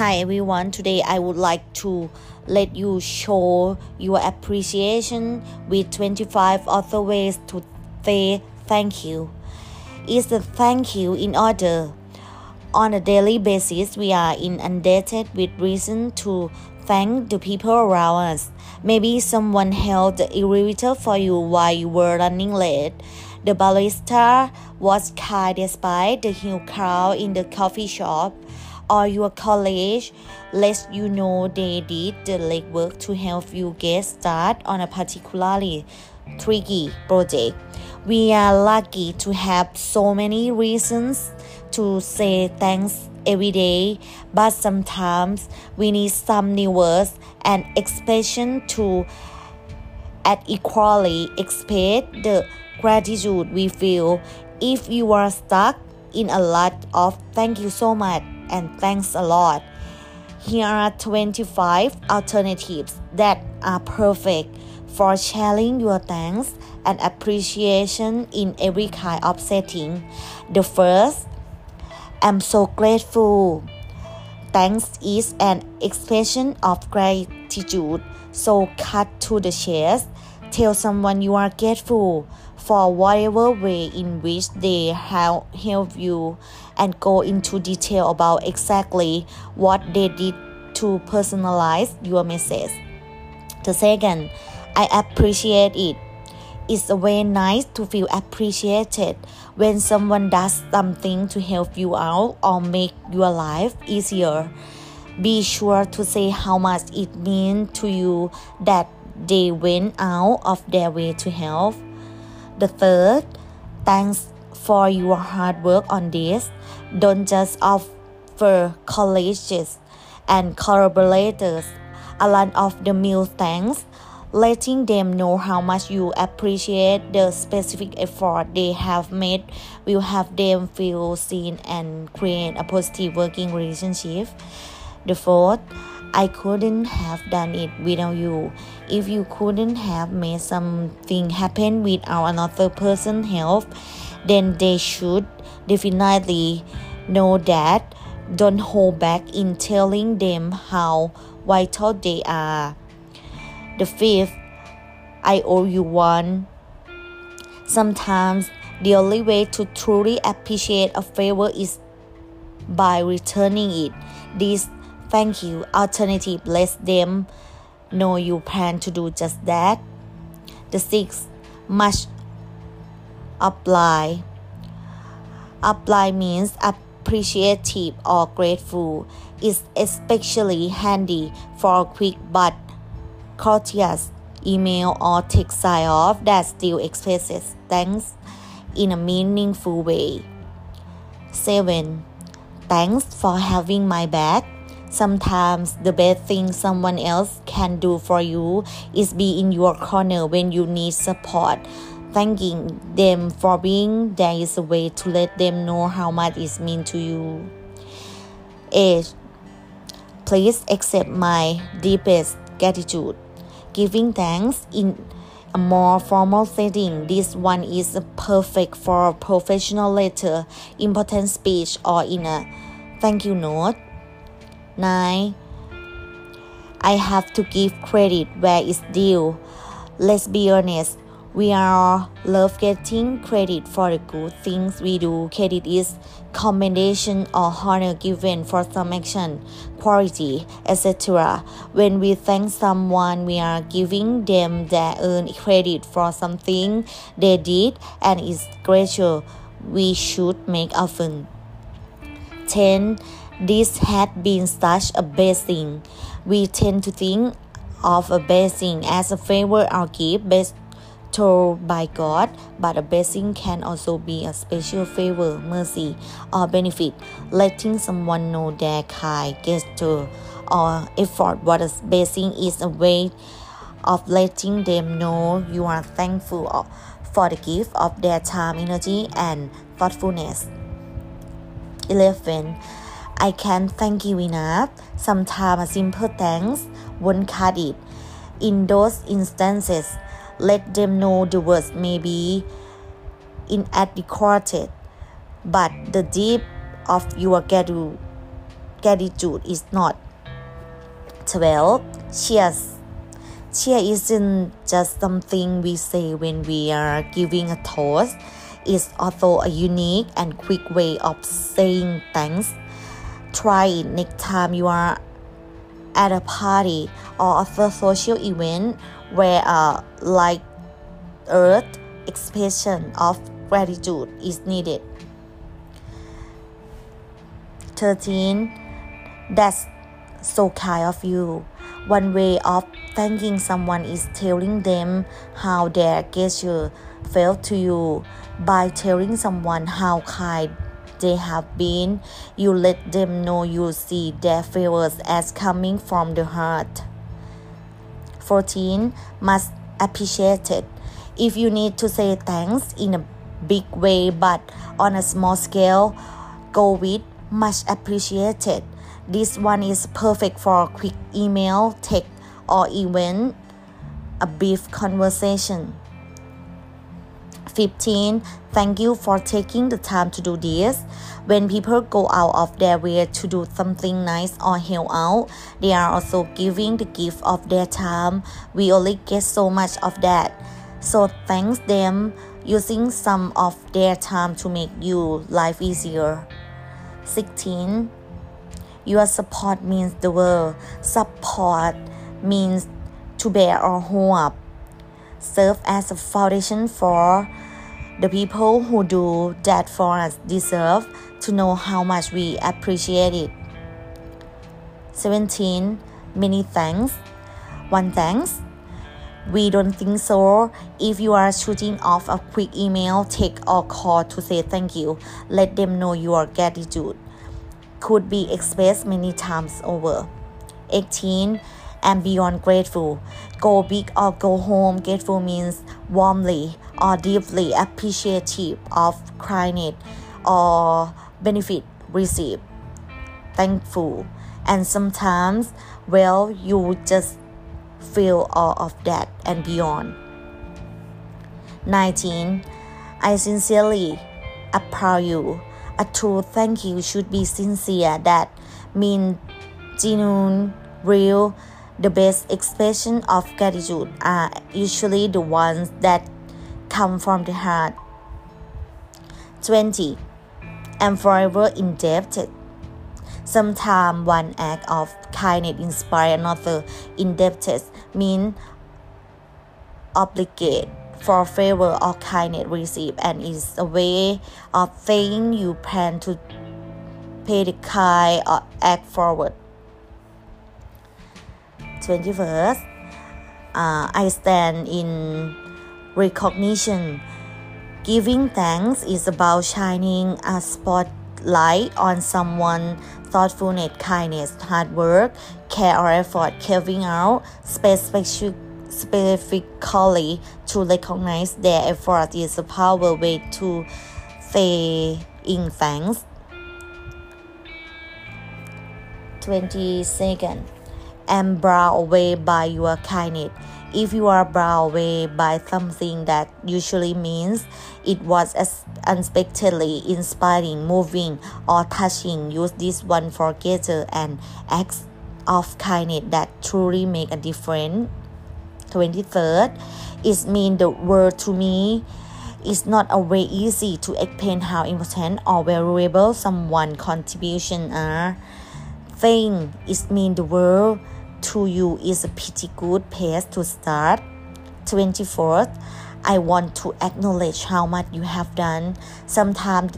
Hi everyone, today I would like to let you show your appreciation with 25 other ways to say thank you. Is the thank you in order? On a daily basis, we are inundated with reason to thank the people around us. Maybe someone held the elevator for you while you were running late. The barista was kind despite the huge crowd in the coffee shop. Or your college lets you know they did the legwork to help you get started on a particularly tricky project. We are lucky to have so many reasons to say thanks every day, but sometimes we need some new words and expression to at equally express the gratitude we feel. If you are stuck in a lot of thank you so much and thanks a lot, here are 25 alternatives that are perfect for sharing your thanks and appreciation in every kind of setting. The first, I'm so grateful. Thanks is an expression of gratitude, so cut to the chase. Tell someone you are grateful for whatever way in which they have helped you and go into detail about exactly what they did to personalize your message. The second, I appreciate it. It's a way nice to feel appreciated when someone does something to help you out or make your life easier. Be sure to say how much it means to you that they went out of their way to help. The third, thanks for your hard work on this. Don't just offer colleges and collaborators a lot of the meal thanks, letting them know how much you appreciate the specific effort they have made will have them feel seen and create a positive working relationship. The fourth, I couldn't have done it without you. If you couldn't have made something happen without another person's help, then they should definitely know that. Don't hold back in telling them how vital they are. The fifth, I owe you one. Sometimes the only way to truly appreciate a favor is by returning it. This thank you alternative lets them know you plan to do just that. The sixth, much apply. Apply means appreciative or grateful. is especially handy for a quick but courteous email or text sign off that still expresses thanks in a meaningful way. 7. Thanks for having my back. Sometimes the best thing someone else can do for you is be in your corner when you need support. Thanking them for being there is a way to let them know how much it means to you. 8. Please accept my deepest gratitude. Giving thanks in a more formal setting. This one is perfect for a professional letter, important speech, or in a thank you note. 9. I have to give credit where it's due. Let's be honest, we all love getting credit for the good things we do. Credit is commendation or honor given for some action, quality, etc. When we thank someone, we are giving them their own credit for something they did and is grateful we should make often. 10. This had been such a blessing. We tend to think of a blessing as a favor or gift based told by God, but a blessing can also be a special favor, mercy, or benefit, letting someone know their kind gesture or effort. What a blessing is a way of letting them know you are thankful for the gift of their time, energy, and thoughtfulness. 11. I can't thank you enough. Sometimes a simple thanks won't cut it. In those instances, let them know the words may be inadequate, but the deep of your gratitude is not 12 cheers cheer isn't just something we say when we are giving a toast. It's also a unique and quick way of saying thanks. Try it next time you are at a party or other social event where a like earth expression of gratitude is needed. 13 that's so kind of you. One way of thanking someone is telling them how their gesture felt to you. By telling someone how kind they have been you let them know you see their favors as coming from the heart 14 must appreciate it. If you need to say thanks in a big way but on a small scale go with much appreciated. This one is perfect for a quick email text or even a brief conversation 15 thank you for taking the time to do this. When people go out of their way to do something nice or help out they are also giving the gift of their time. We only get so much of that. So thanks them using some of their time to make you life easier. 16 your support means the world. Support means to bear or hold up. Serve as a foundation for the people who do that for us deserve to know how much we appreciate it. 17. Many thanks. One thanks. We don't think so. If you are shooting off a quick email, take or call to say thank you, let them know your gratitude. Could be expressed many times over. 18 and beyond grateful. Go big or go home. Grateful means warmly or deeply appreciative of kindness or benefit received. Thankful. And sometimes, well, you just feel all of that and beyond. 19. I sincerely applaud you. A true thank you should be sincere. That means genuine, real, the best expression of gratitude are usually the ones that come from the heart. 20. I'm forever indebted. Sometimes one act of kindness inspires another. Indebted means obligate for favor or kindness received and is a way of saying you plan to pay the kind or act forward. 21st, uh, I stand in recognition. Giving thanks is about shining a spotlight on someone thoughtfulness, kindness, hard work, care or effort, carving out specific, specifically to recognize their effort is a powerful way to say in thanks. 22nd am blown away by your kindness. If you are brought away by something that usually means it was unexpectedly inspiring, moving, or touching, use this one for gesture and acts of kindness that truly make a difference. 23rd, it means the word to me. It's not always easy to explain how important or valuable someone's contribution are. Thing it mean the world to you is a pretty good place to start. 24th, I want to acknowledge how much you have done. Sometimes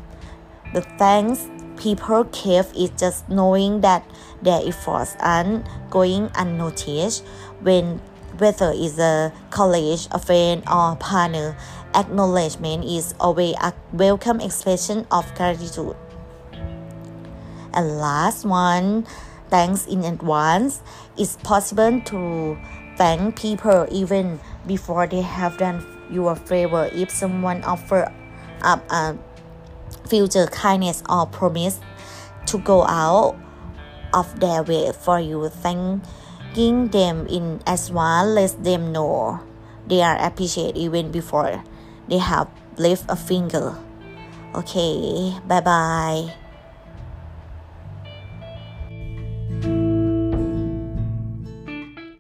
the thanks people give is just knowing that their efforts aren't going unnoticed when whether it's a college, a friend, or partner, acknowledgement is always a welcome expression of gratitude. And last one, thanks in advance. It's possible to thank people even before they have done you a favor if someone offer up a future kindness or promise to go out of their way for you thanking them in as well let them know they are appreciated even before they have left a finger okay bye bye